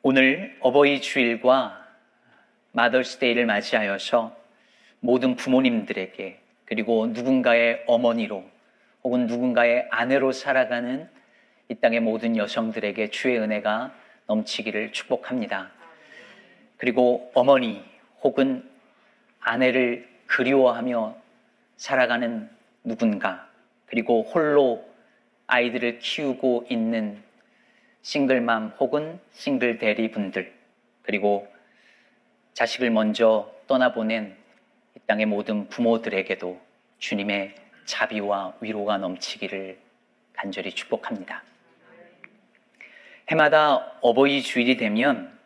오늘 어버이 주일과 마더스데이를 맞이하여서 모든 부모님들에게 그리고 누군가의 어머니로 혹은 누군가의 아내로 살아가는 이 땅의 모든 여성들에게 주의 은혜가 넘치기를 축복합니다. 그리고 어머니 혹은 아내를 그리워하며 살아가는 누군가 그리고 홀로 아이들을 키우고 있는 싱글맘 혹은 싱글 대리 분들 그리고 자식을 먼저 떠나보낸 이 땅의 모든 부모들에게도 주님의 자비와 위로가 넘치기를 간절히 축복합니다. 해마다 어버이 주일이 되면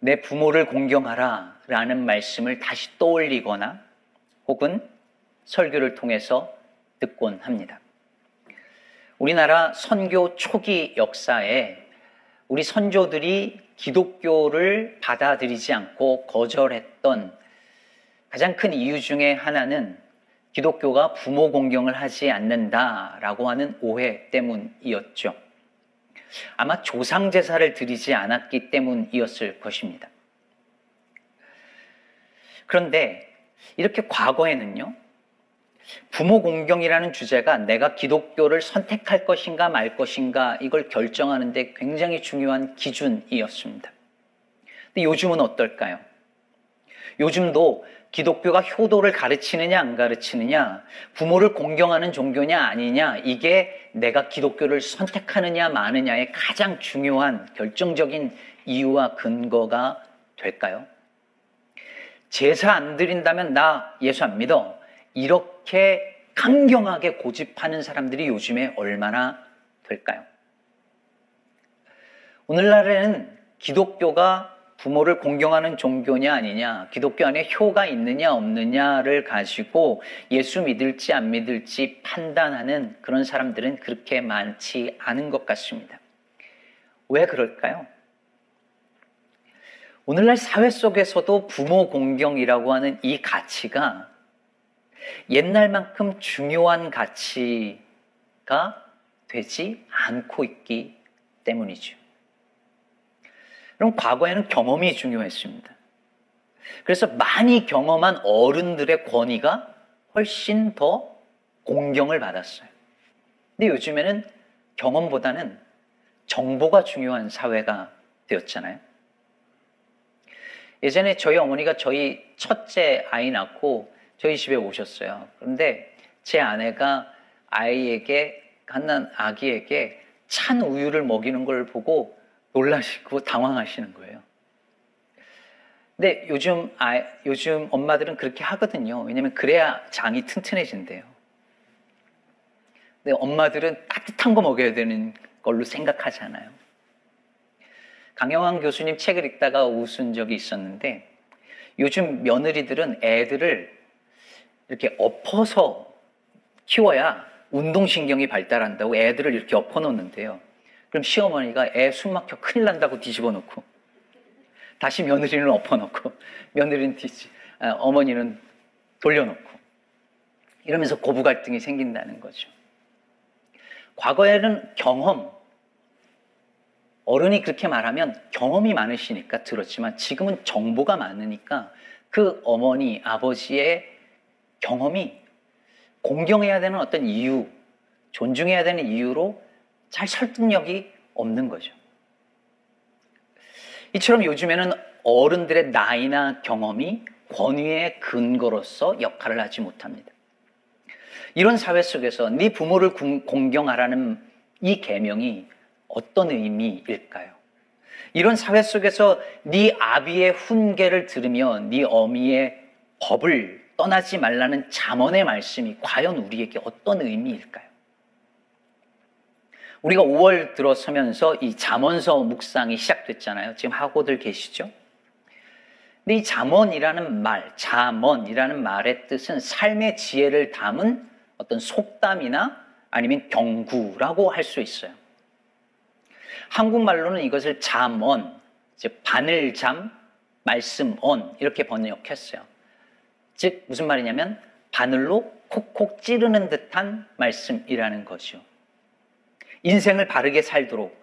내 부모를 공경하라 라는 말씀을 다시 떠올리거나 혹은 설교를 통해서 듣곤 합니다. 우리나라 선교 초기 역사에 우리 선조들이 기독교를 받아들이지 않고 거절했던 가장 큰 이유 중에 하나는 기독교가 부모 공경을 하지 않는다라고 하는 오해 때문이었죠. 아마 조상 제사를 드리지 않았기 때문이었을 것입니다. 그런데 이렇게 과거에는요, 부모 공경이라는 주제가 내가 기독교를 선택할 것인가 말 것인가 이걸 결정하는데 굉장히 중요한 기준이었습니다. 근데 요즘은 어떨까요? 요즘도 기독교가 효도를 가르치느냐 안 가르치느냐, 부모를 공경하는 종교냐 아니냐, 이게 내가 기독교를 선택하느냐 마느냐의 가장 중요한 결정적인 이유와 근거가 될까요? 제사 안 드린다면 나 예수 안 믿어. 이렇게 강경하게 고집하는 사람들이 요즘에 얼마나 될까요? 오늘날에는 기독교가 부모를 공경하는 종교냐 아니냐, 기독교 안에 효가 있느냐 없느냐를 가지고 예수 믿을지 안 믿을지 판단하는 그런 사람들은 그렇게 많지 않은 것 같습니다. 왜 그럴까요? 오늘날 사회 속에서도 부모 공경이라고 하는 이 가치가 옛날만큼 중요한 가치가 되지 않고 있기 때문이죠. 그럼 과거에는 경험이 중요했습니다. 그래서 많이 경험한 어른들의 권위가 훨씬 더 공경을 받았어요. 근데 요즘에는 경험보다는 정보가 중요한 사회가 되었잖아요. 예전에 저희 어머니가 저희 첫째 아이 낳고 저희 집에 오셨어요. 그런데 제 아내가 아이에게, 갓난 아기에게 찬 우유를 먹이는 걸 보고 놀라시고 당황하시는 거예요. 근데 요즘 아, 요즘 엄마들은 그렇게 하거든요. 왜냐면 그래야 장이 튼튼해진대요. 근데 엄마들은 따뜻한 거 먹여야 되는 걸로 생각하잖아요. 강영환 교수님 책을 읽다가 웃은 적이 있었는데 요즘 며느리들은 애들을 이렇게 엎어서 키워야 운동신경이 발달한다고 애들을 이렇게 엎어 놓는데요. 그럼 시어머니가 애 숨 막혀 큰일 난다고 뒤집어 놓고 다시 며느리는 엎어 놓고 며느리는 뒤지 아, 어머니는 돌려놓고 이러면서 고부 갈등이 생긴다는 거죠. 과거에는 경험 어른이 그렇게 말하면 경험이 많으시니까 들었지만 지금은 정보가 많으니까 그 어머니 아버지의 경험이 공경해야 되는 어떤 이유 존중해야 되는 이유로 잘 설득력이 없는 거죠. 이처럼 요즘에는 어른들의 나이나 경험이 권위의 근거로서 역할을 하지 못합니다. 이런 사회 속에서 네 부모를 공경하라는 이 계명이 어떤 의미일까요? 이런 사회 속에서 네 아비의 훈계를 들으며 네 어미의 법을 떠나지 말라는 잠언의 말씀이 과연 우리에게 어떤 의미일까요? 우리가 5월 들어서면서 이 잠언서 묵상이 시작됐잖아요. 지금 하고들 계시죠? 근데 이 잠언이라는 말, 잠언이라는 말의 뜻은 삶의 지혜를 담은 어떤 속담이나 아니면 경구라고 할 수 있어요. 한국말로는 이것을 잠언, 즉 바늘잠, 말씀언 이렇게 번역했어요. 즉 무슨 말이냐면 바늘로 콕콕 찌르는 듯한 말씀이라는 거죠. 인생을 바르게 살도록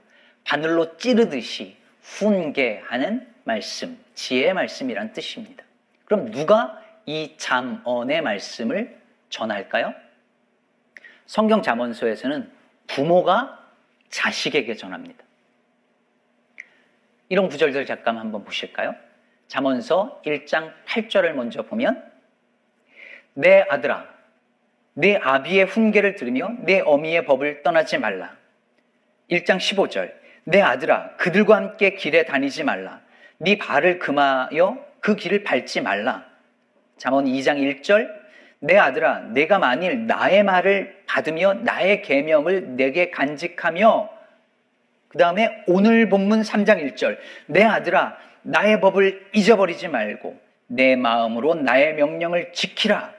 바늘로 찌르듯이 훈계하는 말씀, 지혜의 말씀이란 뜻입니다. 그럼 누가 이 잠언의 말씀을 전할까요? 성경 잠언서에서는 부모가 자식에게 전합니다. 이런 구절들 잠깐 한번 보실까요? 잠언서 1장 8절을 먼저 보면 내 아들아 내 아비의 훈계를 들으며 내 어미의 법을 떠나지 말라. 1장 15절 내 아들아 그들과 함께 길에 다니지 말라. 네 발을 금하여 그 길을 밟지 말라. 잠언 2장 1절 내 아들아 내가 만일 나의 말을 받으며 나의 계명을 내게 간직하며 그 다음에 오늘 본문 3장 1절 내 아들아 나의 법을 잊어버리지 말고 내 마음으로 나의 명령을 지키라.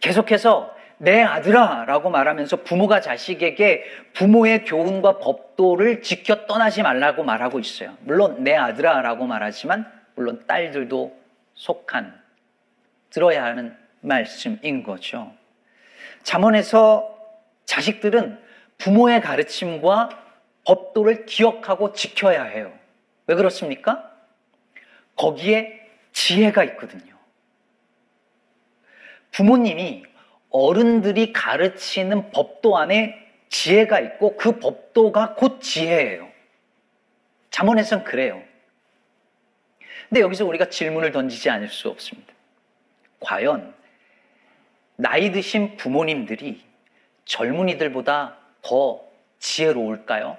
계속해서 내 아들아 라고 말하면서 부모가 자식에게 부모의 교훈과 법도를 지켜 떠나지 말라고 말하고 있어요. 물론 내 아들아 라고 말하지만 물론 딸들도 속한 들어야 하는 말씀인 거죠. 잠언에서 자식들은 부모의 가르침과 법도를 기억하고 지켜야 해요. 왜 그렇습니까? 거기에 지혜가 있거든요. 부모님이 어른들이 가르치는 법도 안에 지혜가 있고 그 법도가 곧 지혜예요. 잠언에선 그래요. 근데 여기서 우리가 질문을 던지지 않을 수 없습니다. 과연 나이 드신 부모님들이 젊은이들보다 더 지혜로울까요?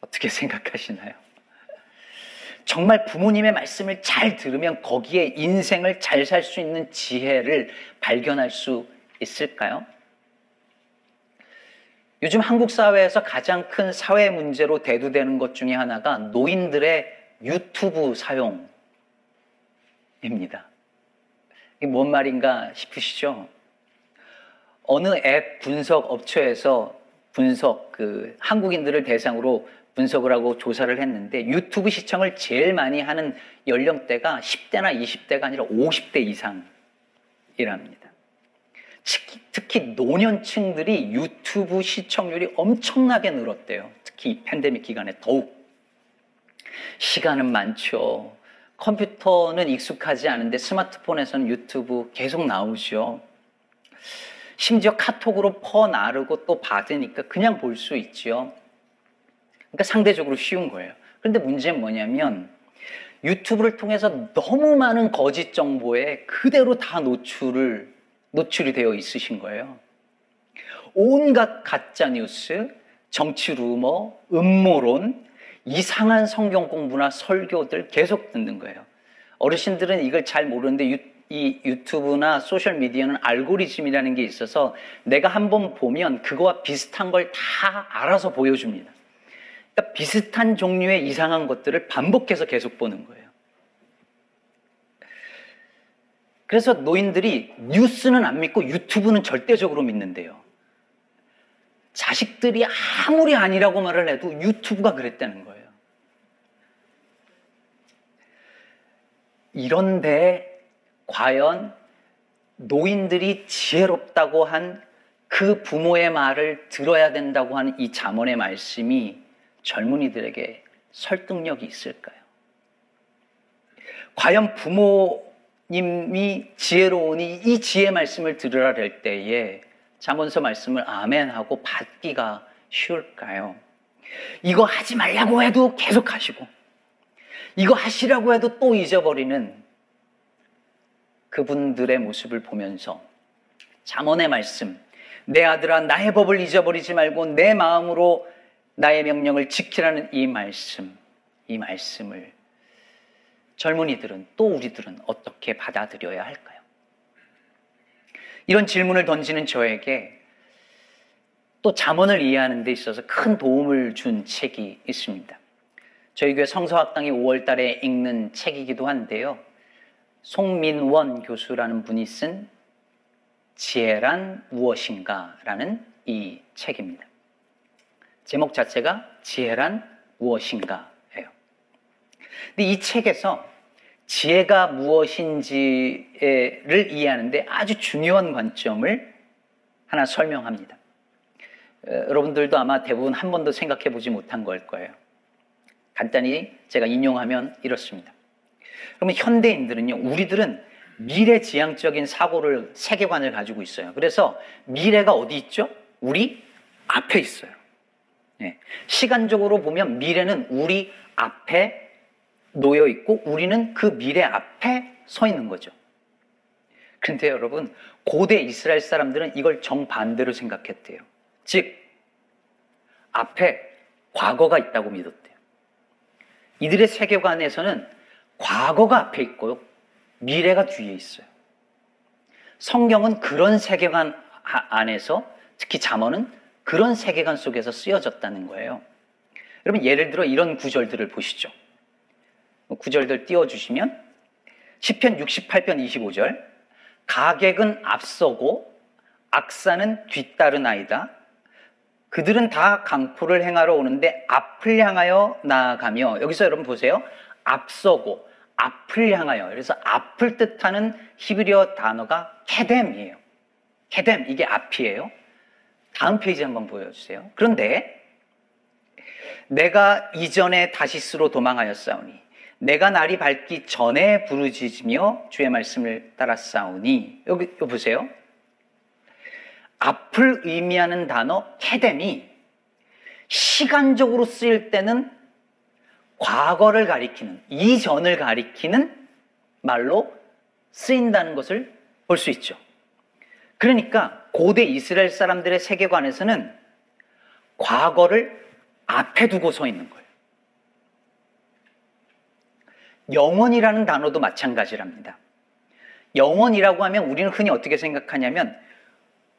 어떻게 생각하시나요? 정말 부모님의 말씀을 잘 들으면 거기에 인생을 잘 살 수 있는 지혜를 발견할 수 있을까요? 요즘 한국 사회에서 가장 큰 사회 문제로 대두되는 것 중에 하나가 노인들의 유튜브 사용입니다. 이게 뭔 말인가 싶으시죠? 어느 앱 분석 업체에서 분석 그 한국인들을 대상으로 분석을 하고 조사를 했는데 유튜브 시청을 제일 많이 하는 연령대가 10대나 20대가 아니라 50대 이상이랍니다. 특히 노년층들이 유튜브 시청률이 엄청나게 늘었대요. 특히 이 팬데믹 기간에 더욱. 시간은 많죠. 컴퓨터는 익숙하지 않은데 스마트폰에서는 유튜브 계속 나오죠. 심지어 카톡으로 퍼 나르고 또 받으니까 그냥 볼 수 있죠. 그러니까 상대적으로 쉬운 거예요. 그런데 문제는 뭐냐면 유튜브를 통해서 너무 많은 거짓 정보에 그대로 다 노출을 노출이 되어 있으신 거예요. 온갖 가짜 뉴스, 정치 루머, 음모론, 이상한 성경 공부나 설교들 계속 듣는 거예요. 어르신들은 이걸 잘 모르는데 유, 이 유튜브나 소셜 미디어는 알고리즘이라는 게 있어서 내가 한번 보면 그거와 비슷한 걸 다 알아서 보여줍니다. 그러니까 비슷한 종류의 이상한 것들을 반복해서 계속 보는 거예요. 그래서 노인들이 뉴스는 안 믿고 유튜브는 절대적으로 믿는데요. 자식들이 아무리 아니라고 말을 해도 유튜브가 그랬다는 거예요. 이런데 과연 노인들이 지혜롭다고 한 그 부모의 말을 들어야 된다고 하는 이 잠언의 말씀이 젊은이들에게 설득력이 있을까요? 과연 부모님이 지혜로우니 이 지혜 말씀을 들으라 될 때에 잠언서 말씀을 아멘 하고 받기가 쉬울까요? 이거 하지 말라고 해도 계속 하시고 이거 하시라고 해도 또 잊어버리는 그분들의 모습을 보면서 잠언의 말씀 내 아들아 나의 법을 잊어버리지 말고 내 마음으로 나의 명령을 지키라는 이 말씀, 이 말씀을 젊은이들은 또 우리들은 어떻게 받아들여야 할까요? 이런 질문을 던지는 저에게 또 잠언을 이해하는 데 있어서 큰 도움을 준 책이 있습니다. 저희 교회 성서학당이 5월 달에 읽는 책이기도 한데요. 송민원 교수라는 분이 쓴 지혜란 무엇인가라는 이 책입니다. 제목 자체가 지혜란 무엇인가 예요. 근데 이 책에서 지혜가 무엇인지를 이해하는데 아주 중요한 관점을 하나 설명합니다. 여러분들도 아마 대부분 한 번도 생각해 보지 못한 걸 거예요. 간단히 제가 인용하면 이렇습니다. 그러면 현대인들은요, 우리들은 미래 지향적인 사고를, 세계관을 가지고 있어요. 그래서 미래가 어디 있죠? 우리 앞에 있어요. 네. 시간적으로 보면 미래는 우리 앞에 놓여 있고 우리는 그 미래 앞에 서 있는 거죠. 그런데 여러분, 고대 이스라엘 사람들은 이걸 정반대로 생각했대요. 즉, 앞에 과거가 있다고 믿었대요. 이들의 세계관에서는 과거가 앞에 있고요. 미래가 뒤에 있어요. 성경은 그런 세계관 안에서 특히 잠언은 그런 세계관 속에서 쓰여졌다는 거예요. 여러분 예를 들어 이런 구절들을 보시죠. 구절들 띄워주시면 10편 68편 25절 가객은 앞서고 악사는 뒤따르나이다. 그들은 다 강포를 행하러 오는데 앞을 향하여 나아가며 여기서 여러분 보세요. 앞서고 앞을 향하여 그래서 앞을 뜻하는 히브리어 단어가 케뎀이에요. 케뎀 이게 앞이에요. 다음 페이지 한번 보여주세요. 그런데 내가 이전에 다시스로 도망하였사오니 내가 날이 밝기 전에 부르짖으며 주의 말씀을 따랐사오니 여기, 여기 보세요. 앞을 의미하는 단어 케뎀이 시간적으로 쓰일 때는 과거를 가리키는 이전을 가리키는 말로 쓰인다는 것을 볼 수 있죠. 그러니까 고대 이스라엘 사람들의 세계관에서는 과거를 앞에 두고 서 있는 거예요. 영원이라는 단어도 마찬가지랍니다. 영원이라고 하면 우리는 흔히 어떻게 생각하냐면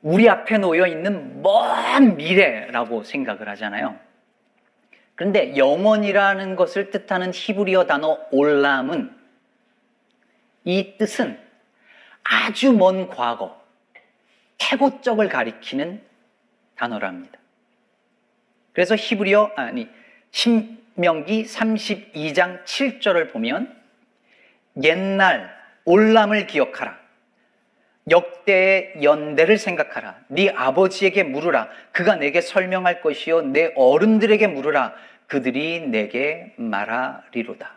우리 앞에 놓여 있는 먼 미래라고 생각을 하잖아요. 그런데 영원이라는 것을 뜻하는 히브리어 단어 올람은 이 뜻은 아주 먼 과거, 태고적을 가리키는 단어랍니다. 그래서 히브리어 아니 신명기 32장 7절을 보면 옛날 올람을 기억하라. 역대의 연대를 생각하라. 네 아버지에게 물으라. 그가 내게 설명할 것이요 내 어른들에게 물으라. 그들이 내게 말하리로다.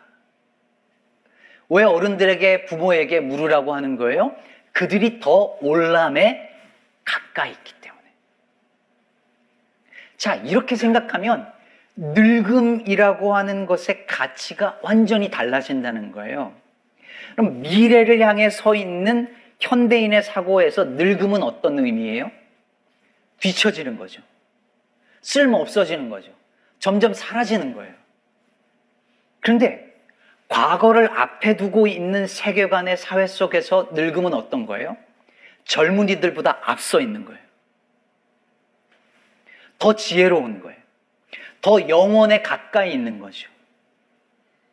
왜 어른들에게 부모에게 물으라고 하는 거예요? 그들이 더 올람에 가까이 있기 때문에. 자, 이렇게 생각하면 늙음이라고 하는 것의 가치가 완전히 달라진다는 거예요. 그럼 미래를 향해 서 있는 현대인의 사고에서 늙음은 어떤 의미예요? 뒤처지는 거죠. 쓸모 없어지는 거죠. 점점 사라지는 거예요. 그런데 과거를 앞에 두고 있는 세계관의 사회 속에서 늙음은 어떤 거예요? 젊은이들보다 앞서 있는 거예요. 더 지혜로운 거예요. 더 영원에 가까이 있는 거죠.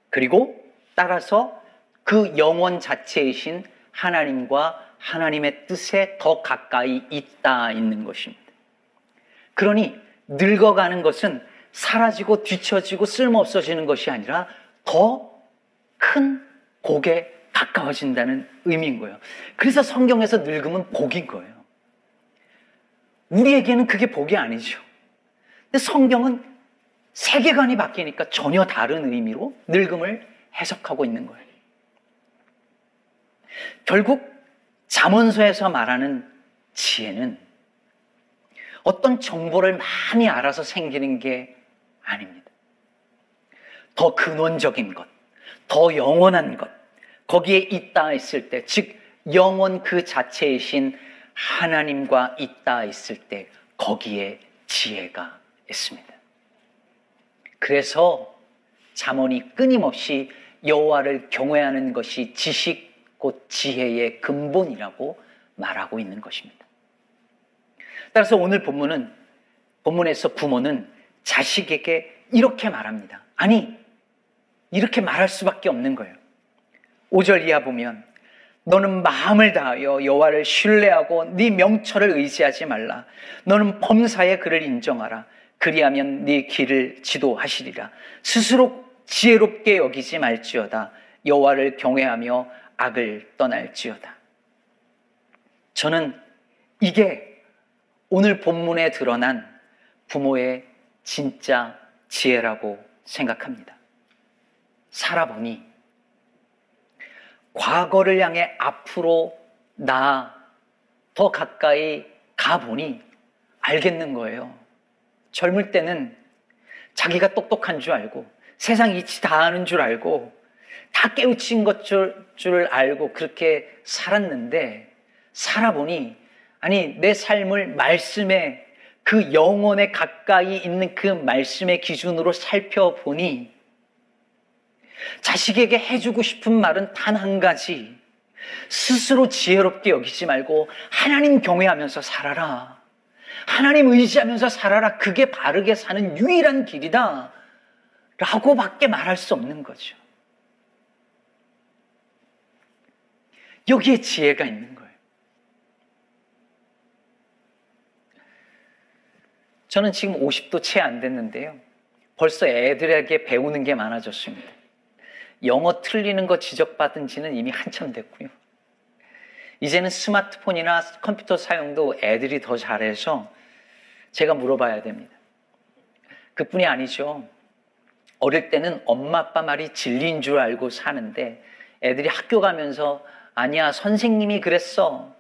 그리고 따라서 그 영원 자체이신 하나님과 하나님의 뜻에 더 가까이 있다 있는 것입니다. 그러니 늙어가는 것은 사라지고 뒤처지고 쓸모없어지는 것이 아니라 더큰 복에 가까워진다는 의미인 거예요. 그래서 성경에서 늙음은 복인 거예요. 우리에게는 그게 복이 아니죠. 근데 성경은 세계관이 바뀌니까 전혀 다른 의미로 늙음을 해석하고 있는 거예요. 결국 잠언서에서 말하는 지혜는 어떤 정보를 많이 알아서 생기는 게 아닙니다. 더 근원적인 것, 더 영원한 것, 거기에 있다 있을 때, 즉, 영원 그 자체이신 하나님과 있다 있을 때, 거기에 지혜가 있습니다. 그래서 잠언이 끊임없이 여호와를 경외하는 것이 지식 곧 지혜의 근본이라고 말하고 있는 것입니다. 따라서 오늘 본문은 본문에서 부모는 자식에게 이렇게 말합니다. 아니, 이렇게 말할 수밖에 없는 거예요. 5절 이하 보면 너는 마음을 다하여 여호와를 신뢰하고 네 명철을 의지하지 말라. 너는 범사의 그를 인정하라. 그리하면 네 길을 지도하시리라. 스스로 지혜롭게 여기지 말지어다. 여호와를 경외하며 악을 떠날지어다. 저는 이게 오늘 본문에 드러난 부모의 진짜 지혜라고 생각합니다. 살아보니 과거를 향해 앞으로 나 더 가까이 가보니 알겠는 거예요. 젊을 때는 자기가 똑똑한 줄 알고 세상 이치 다 아는 줄 알고 다 깨우친 것줄 알고 그렇게 살았는데 살아보니 아니 내 삶을 말씀에 그 영혼에 가까이 있는 그 말씀의 기준으로 살펴보니 자식에게 해주고 싶은 말은 단 한 가지. 스스로 지혜롭게 여기지 말고 하나님 경외하면서 살아라. 하나님 의지하면서 살아라. 그게 바르게 사는 유일한 길이다. 라고 밖에 말할 수 없는 거죠. 여기에 지혜가 있는 거예요. 저는 지금 50도 채 안 됐는데요. 벌써 애들에게 배우는 게 많아졌습니다. 영어 틀리는 거 지적받은 지는 이미 한참 됐고요. 이제는 스마트폰이나 컴퓨터 사용도 애들이 더 잘해서 제가 물어봐야 됩니다. 그뿐이 아니죠. 어릴 때는 엄마 아빠 말이 진리인 줄 알고 사는데 애들이 학교 가면서 아니야 선생님이 그랬어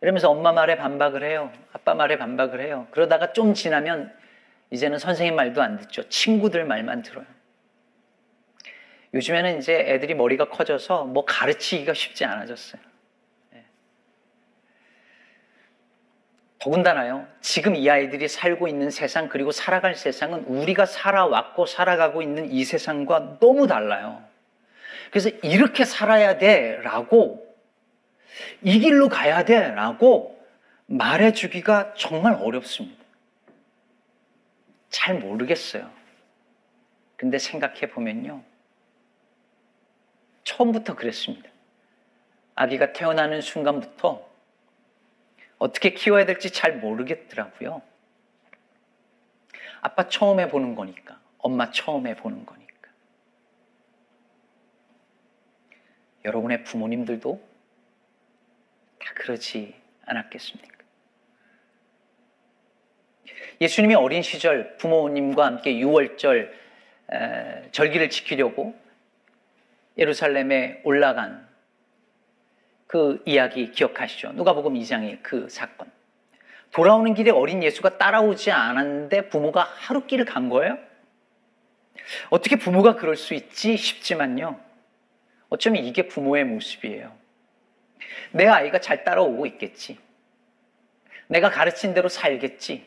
이러면서 엄마 말에 반박을 해요. 아빠 말에 반박을 해요. 그러다가 좀 지나면 이제는 선생님 말도 안 듣죠. 친구들 말만 들어요. 요즘에는 이제 애들이 머리가 커져서 뭐 가르치기가 쉽지 않아졌어요. 네. 더군다나요, 지금 이 아이들이 살고 있는 세상, 그리고 살아갈 세상은 우리가 살아왔고 살아가고 있는 이 세상과 너무 달라요. 그래서 이렇게 살아야 돼 라고, 이 길로 가야 돼 라고 말해주기가 정말 어렵습니다. 잘 모르겠어요. 근데 생각해 보면요. 처음부터 그랬습니다. 아기가 태어나는 순간부터 어떻게 키워야 될지 잘 모르겠더라고요. 아빠 처음 해보는 거니까. 엄마 처음 해보는 거니까. 여러분의 부모님들도 다 그러지 않았겠습니까? 예수님이 어린 시절 부모님과 함께 6월절 절기를 지키려고 예루살렘에 올라간 그 이야기 기억하시죠? 누가복음 2장의 그 사건. 돌아오는 길에 어린 예수가 따라오지 않았는데 부모가 하루 길을 간 거예요? 어떻게 부모가 그럴 수 있지 싶지만요. 어쩌면 이게 부모의 모습이에요. 내 아이가 잘 따라오고 있겠지. 내가 가르친 대로 살겠지.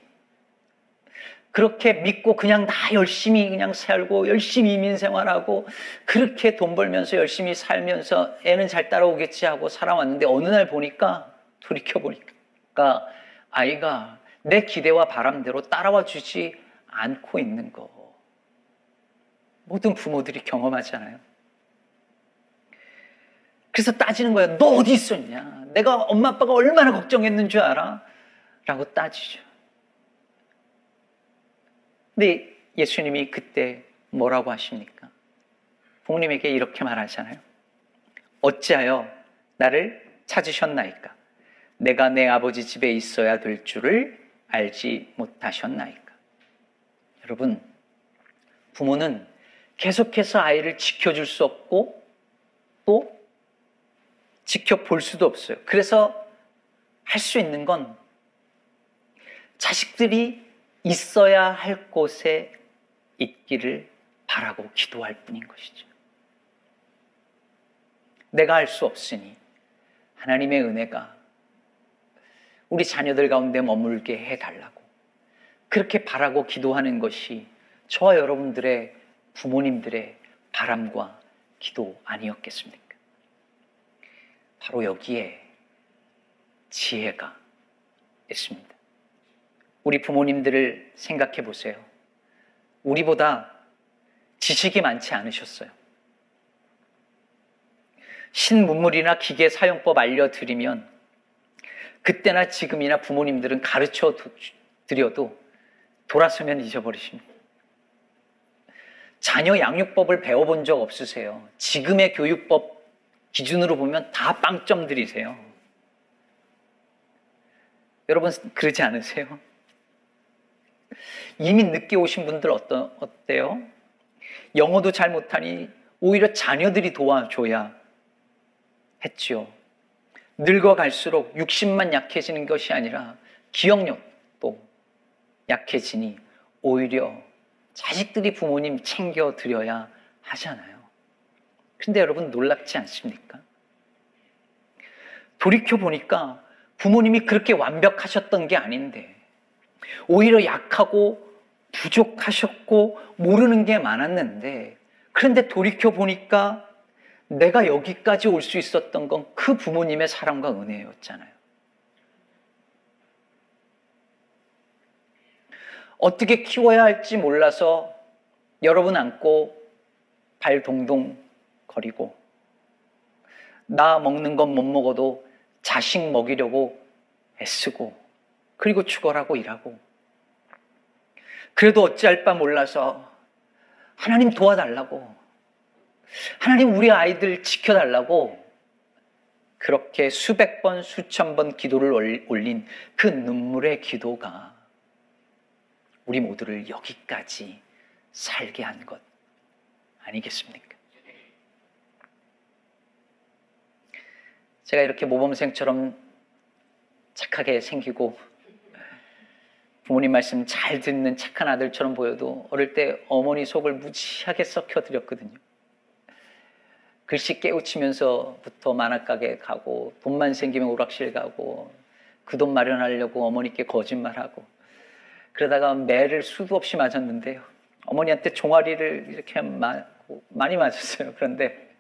그렇게 믿고 그냥 다 열심히 그냥 살고 열심히 이민 생활하고 그렇게 돈 벌면서 열심히 살면서 애는 잘 따라오겠지 하고 살아왔는데 어느 날 보니까 돌이켜 보니까 아이가 내 기대와 바람대로 따라와 주지 않고 있는 거. 모든 부모들이 경험하잖아요. 그래서 따지는 거예요. 너 어디 있었냐? 내가 엄마 아빠가 얼마나 걱정했는 줄 알아? 라고 따지죠. 근데 예수님이 그때 뭐라고 하십니까? 부모님에게 이렇게 말하잖아요. 어찌하여 나를 찾으셨나이까? 내가 내 아버지 집에 있어야 될 줄을 알지 못하셨나이까? 여러분, 부모는 계속해서 아이를 지켜줄 수 없고 또 지켜볼 수도 없어요. 그래서 할 수 있는 건 자식들이 있어야 할 곳에 있기를 바라고 기도할 뿐인 것이죠. 내가 할 수 없으니 하나님의 은혜가 우리 자녀들 가운데 머물게 해달라고 그렇게 바라고 기도하는 것이 저와 여러분들의 부모님들의 바람과 기도 아니었겠습니까? 바로 여기에 지혜가 있습니다. 우리 부모님들을 생각해 보세요. 우리보다 지식이 많지 않으셨어요. 신문물이나 기계 사용법 알려드리면 그때나 지금이나 부모님들은 가르쳐 드려도 돌아서면 잊어버리십니다. 자녀 양육법을 배워본 적 없으세요? 지금의 교육법 기준으로 보면 다 빵점들이세요. 여러분, 그러지 않으세요? 이미 늦게 오신 분들 어떠, 어때요? 영어도 잘 못하니 오히려 자녀들이 도와줘야 했죠. 늙어갈수록 육신만 약해지는 것이 아니라 기억력도 약해지니 오히려 자식들이 부모님 챙겨드려야 하잖아요. 근데 여러분 놀랍지 않습니까? 돌이켜보니까 부모님이 그렇게 완벽하셨던 게 아닌데 오히려 약하고 부족하셨고 모르는 게 많았는데 그런데 돌이켜 보니까 내가 여기까지 올 수 있었던 건 그 부모님의 사랑과 은혜였잖아요. 어떻게 키워야 할지 몰라서 여러분 안고 발 동동 거리고 나 먹는 건 못 먹어도 자식 먹이려고 애쓰고 그리고 축월하고 일하고 그래도 어찌할 바 몰라서 하나님 도와달라고 하나님 우리 아이들 지켜달라고 그렇게 수백 번 수천 번 기도를 올린 그 눈물의 기도가 우리 모두를 여기까지 살게 한 것 아니겠습니까? 제가 이렇게 모범생처럼 착하게 생기고 부모님 말씀 잘 듣는 착한 아들처럼 보여도 어릴 때 어머니 속을 무지하게 썩혀드렸거든요. 글씨 깨우치면서부터 만화가게 가고 돈만 생기면 오락실 가고 그 돈 마련하려고 어머니께 거짓말하고 그러다가 매를 수도 없이 맞았는데요. 어머니한테 종아리를 이렇게 많이 맞았어요. 그런데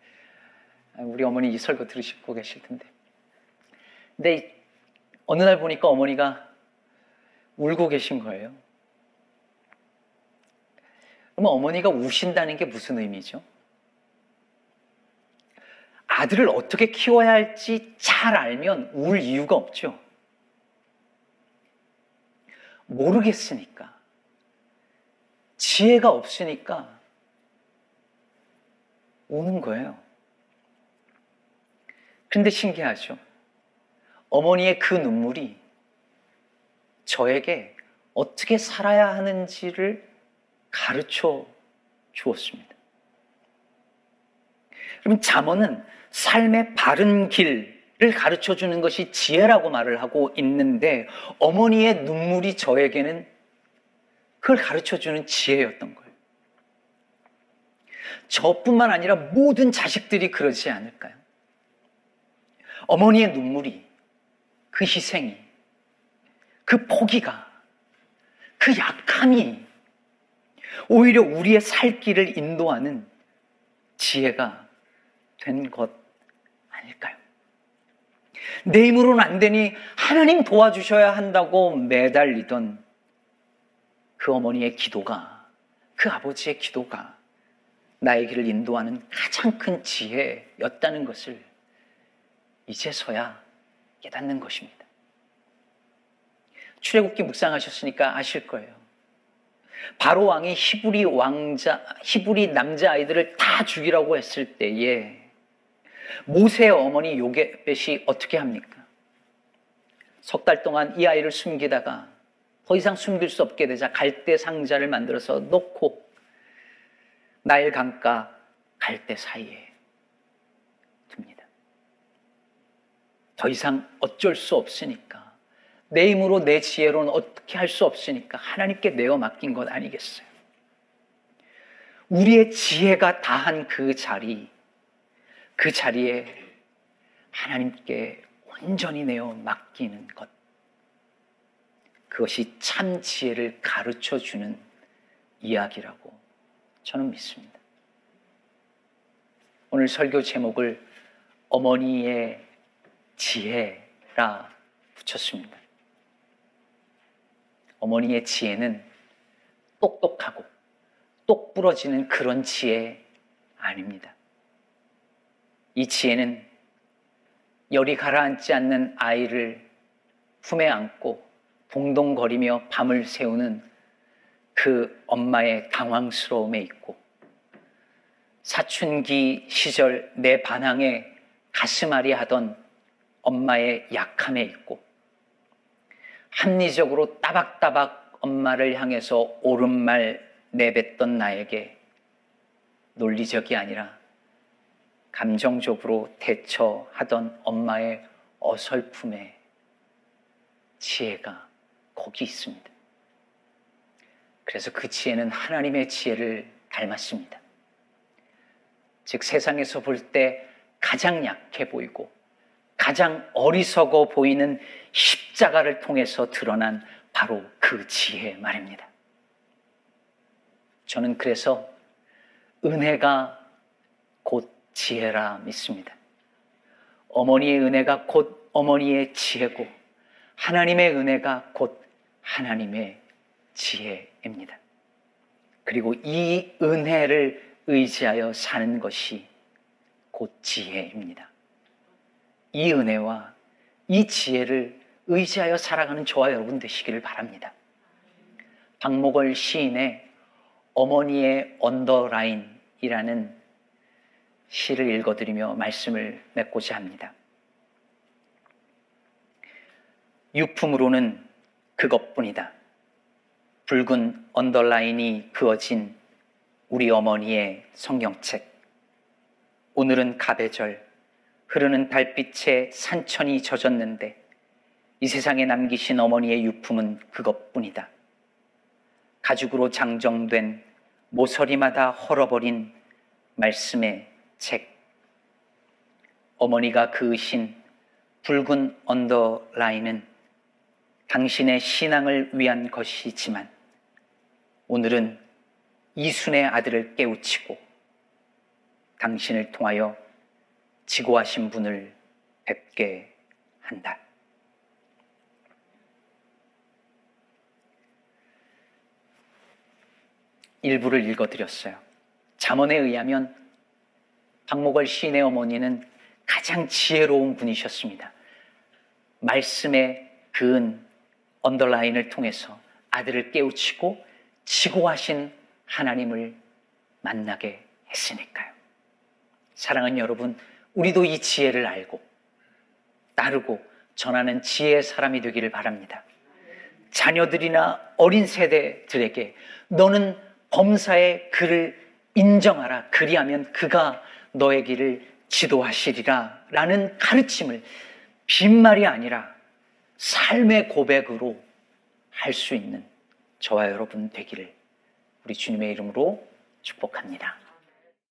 우리 어머니 이 설교 들으시고 계실 텐데. 근데 어느 날 보니까 어머니가 울고 계신 거예요. 그러면 어머니가 우신다는 게 무슨 의미죠? 아들을 어떻게 키워야 할지 잘 알면 울 이유가 없죠. 모르겠으니까. 지혜가 없으니까 우는 거예요. 근데 신기하죠. 어머니의 그 눈물이 저에게 어떻게 살아야 하는지를 가르쳐 주었습니다. 그럼 잠언은 삶의 바른 길을 가르쳐 주는 것이 지혜라고 말을 하고 있는데 어머니의 눈물이 저에게는 그걸 가르쳐 주는 지혜였던 거예요. 저뿐만 아니라 모든 자식들이 그러지 않을까요? 어머니의 눈물이, 그 희생이, 그 포기가, 그 약함이 오히려 우리의 살 길을 인도하는 지혜가 된 것 아닐까요? 내 힘으로는 안 되니 하나님 도와주셔야 한다고 매달리던 그 어머니의 기도가, 그 아버지의 기도가 나의 길을 인도하는 가장 큰 지혜였다는 것을 이제서야 깨닫는 것입니다. 출애굽기 묵상하셨으니까 아실 거예요. 바로 왕이 히브리 왕자, 히브리 남자 아이들을 다 죽이라고 했을 때에 모세의 어머니 요게벳이 어떻게 합니까? 석 달 동안 이 아이를 숨기다가 더 이상 숨길 수 없게 되자 갈대 상자를 만들어서 놓고 나일 강가 갈대 사이에 더 이상 어쩔 수 없으니까 내 힘으로 내 지혜로는 어떻게 할 수 없으니까 하나님께 내어 맡긴 것 아니겠어요? 우리의 지혜가 다한 그 자리, 그 자리에 하나님께 온전히 내어 맡기는 것. 그것이 참 지혜를 가르쳐 주는 이야기라고 저는 믿습니다. 오늘 설교 제목을 어머니의 지혜라 붙였습니다. 어머니의 지혜는 똑똑하고 똑 부러지는 그런 지혜 아닙니다. 이 지혜는 열이 가라앉지 않는 아이를 품에 안고 동동거리며 밤을 새우는 그 엄마의 당황스러움에 있고 사춘기 시절 내 반항에 가슴앓이 하던 엄마의 약함에 있고 합리적으로 따박따박 엄마를 향해서 옳은 말 내뱉던 나에게 논리적이 아니라 감정적으로 대처하던 엄마의 어설픔의 지혜가 거기 있습니다. 그래서 그 지혜는 하나님의 지혜를 닮았습니다. 즉 세상에서 볼 때 가장 약해 보이고 가장 어리석어 보이는 십자가를 통해서 드러난 바로 그 지혜 말입니다. 저는 그래서 은혜가 곧 지혜라 믿습니다. 어머니의 은혜가 곧 어머니의 지혜고 하나님의 은혜가 곧 하나님의 지혜입니다. 그리고 이 은혜를 의지하여 사는 것이 곧 지혜입니다. 이 은혜와 이 지혜를 의지하여 살아가는 저와 여러분 되시기를 바랍니다. 박목월 시인의 어머니의 언더라인이라는 시를 읽어드리며 말씀을 맺고자 합니다. 유품으로는 그것뿐이다. 붉은 언더라인이 그어진 우리 어머니의 성경책. 오늘은 가배절, 흐르는 달빛에 산천이 젖었는데 이 세상에 남기신 어머니의 유품은 그것뿐이다. 가죽으로 장정된 모서리마다 헐어버린 말씀의 책. 어머니가 그으신 붉은 언더라인은 당신의 신앙을 위한 것이지만 오늘은 이순의 아들을 깨우치고 당신을 통하여 지고하신 분을 뵙게 한다. 일부를 읽어드렸어요. 잠언에 의하면 박목월 시인의 어머니는 가장 지혜로운 분이셨습니다. 말씀에 그은 언더라인을 통해서 아들을 깨우치고 지고하신 하나님을 만나게 했으니까요. 사랑하는 여러분, 우리도 이 지혜를 알고 따르고 전하는 지혜의 사람이 되기를 바랍니다. 자녀들이나 어린 세대들에게 너는 범사의 그를 인정하라. 그리하면 그가 너의 길을 지도하시리라. 라는 가르침을 빈말이 아니라 삶의 고백으로 할 수 있는 저와 여러분 되기를 우리 주님의 이름으로 축복합니다.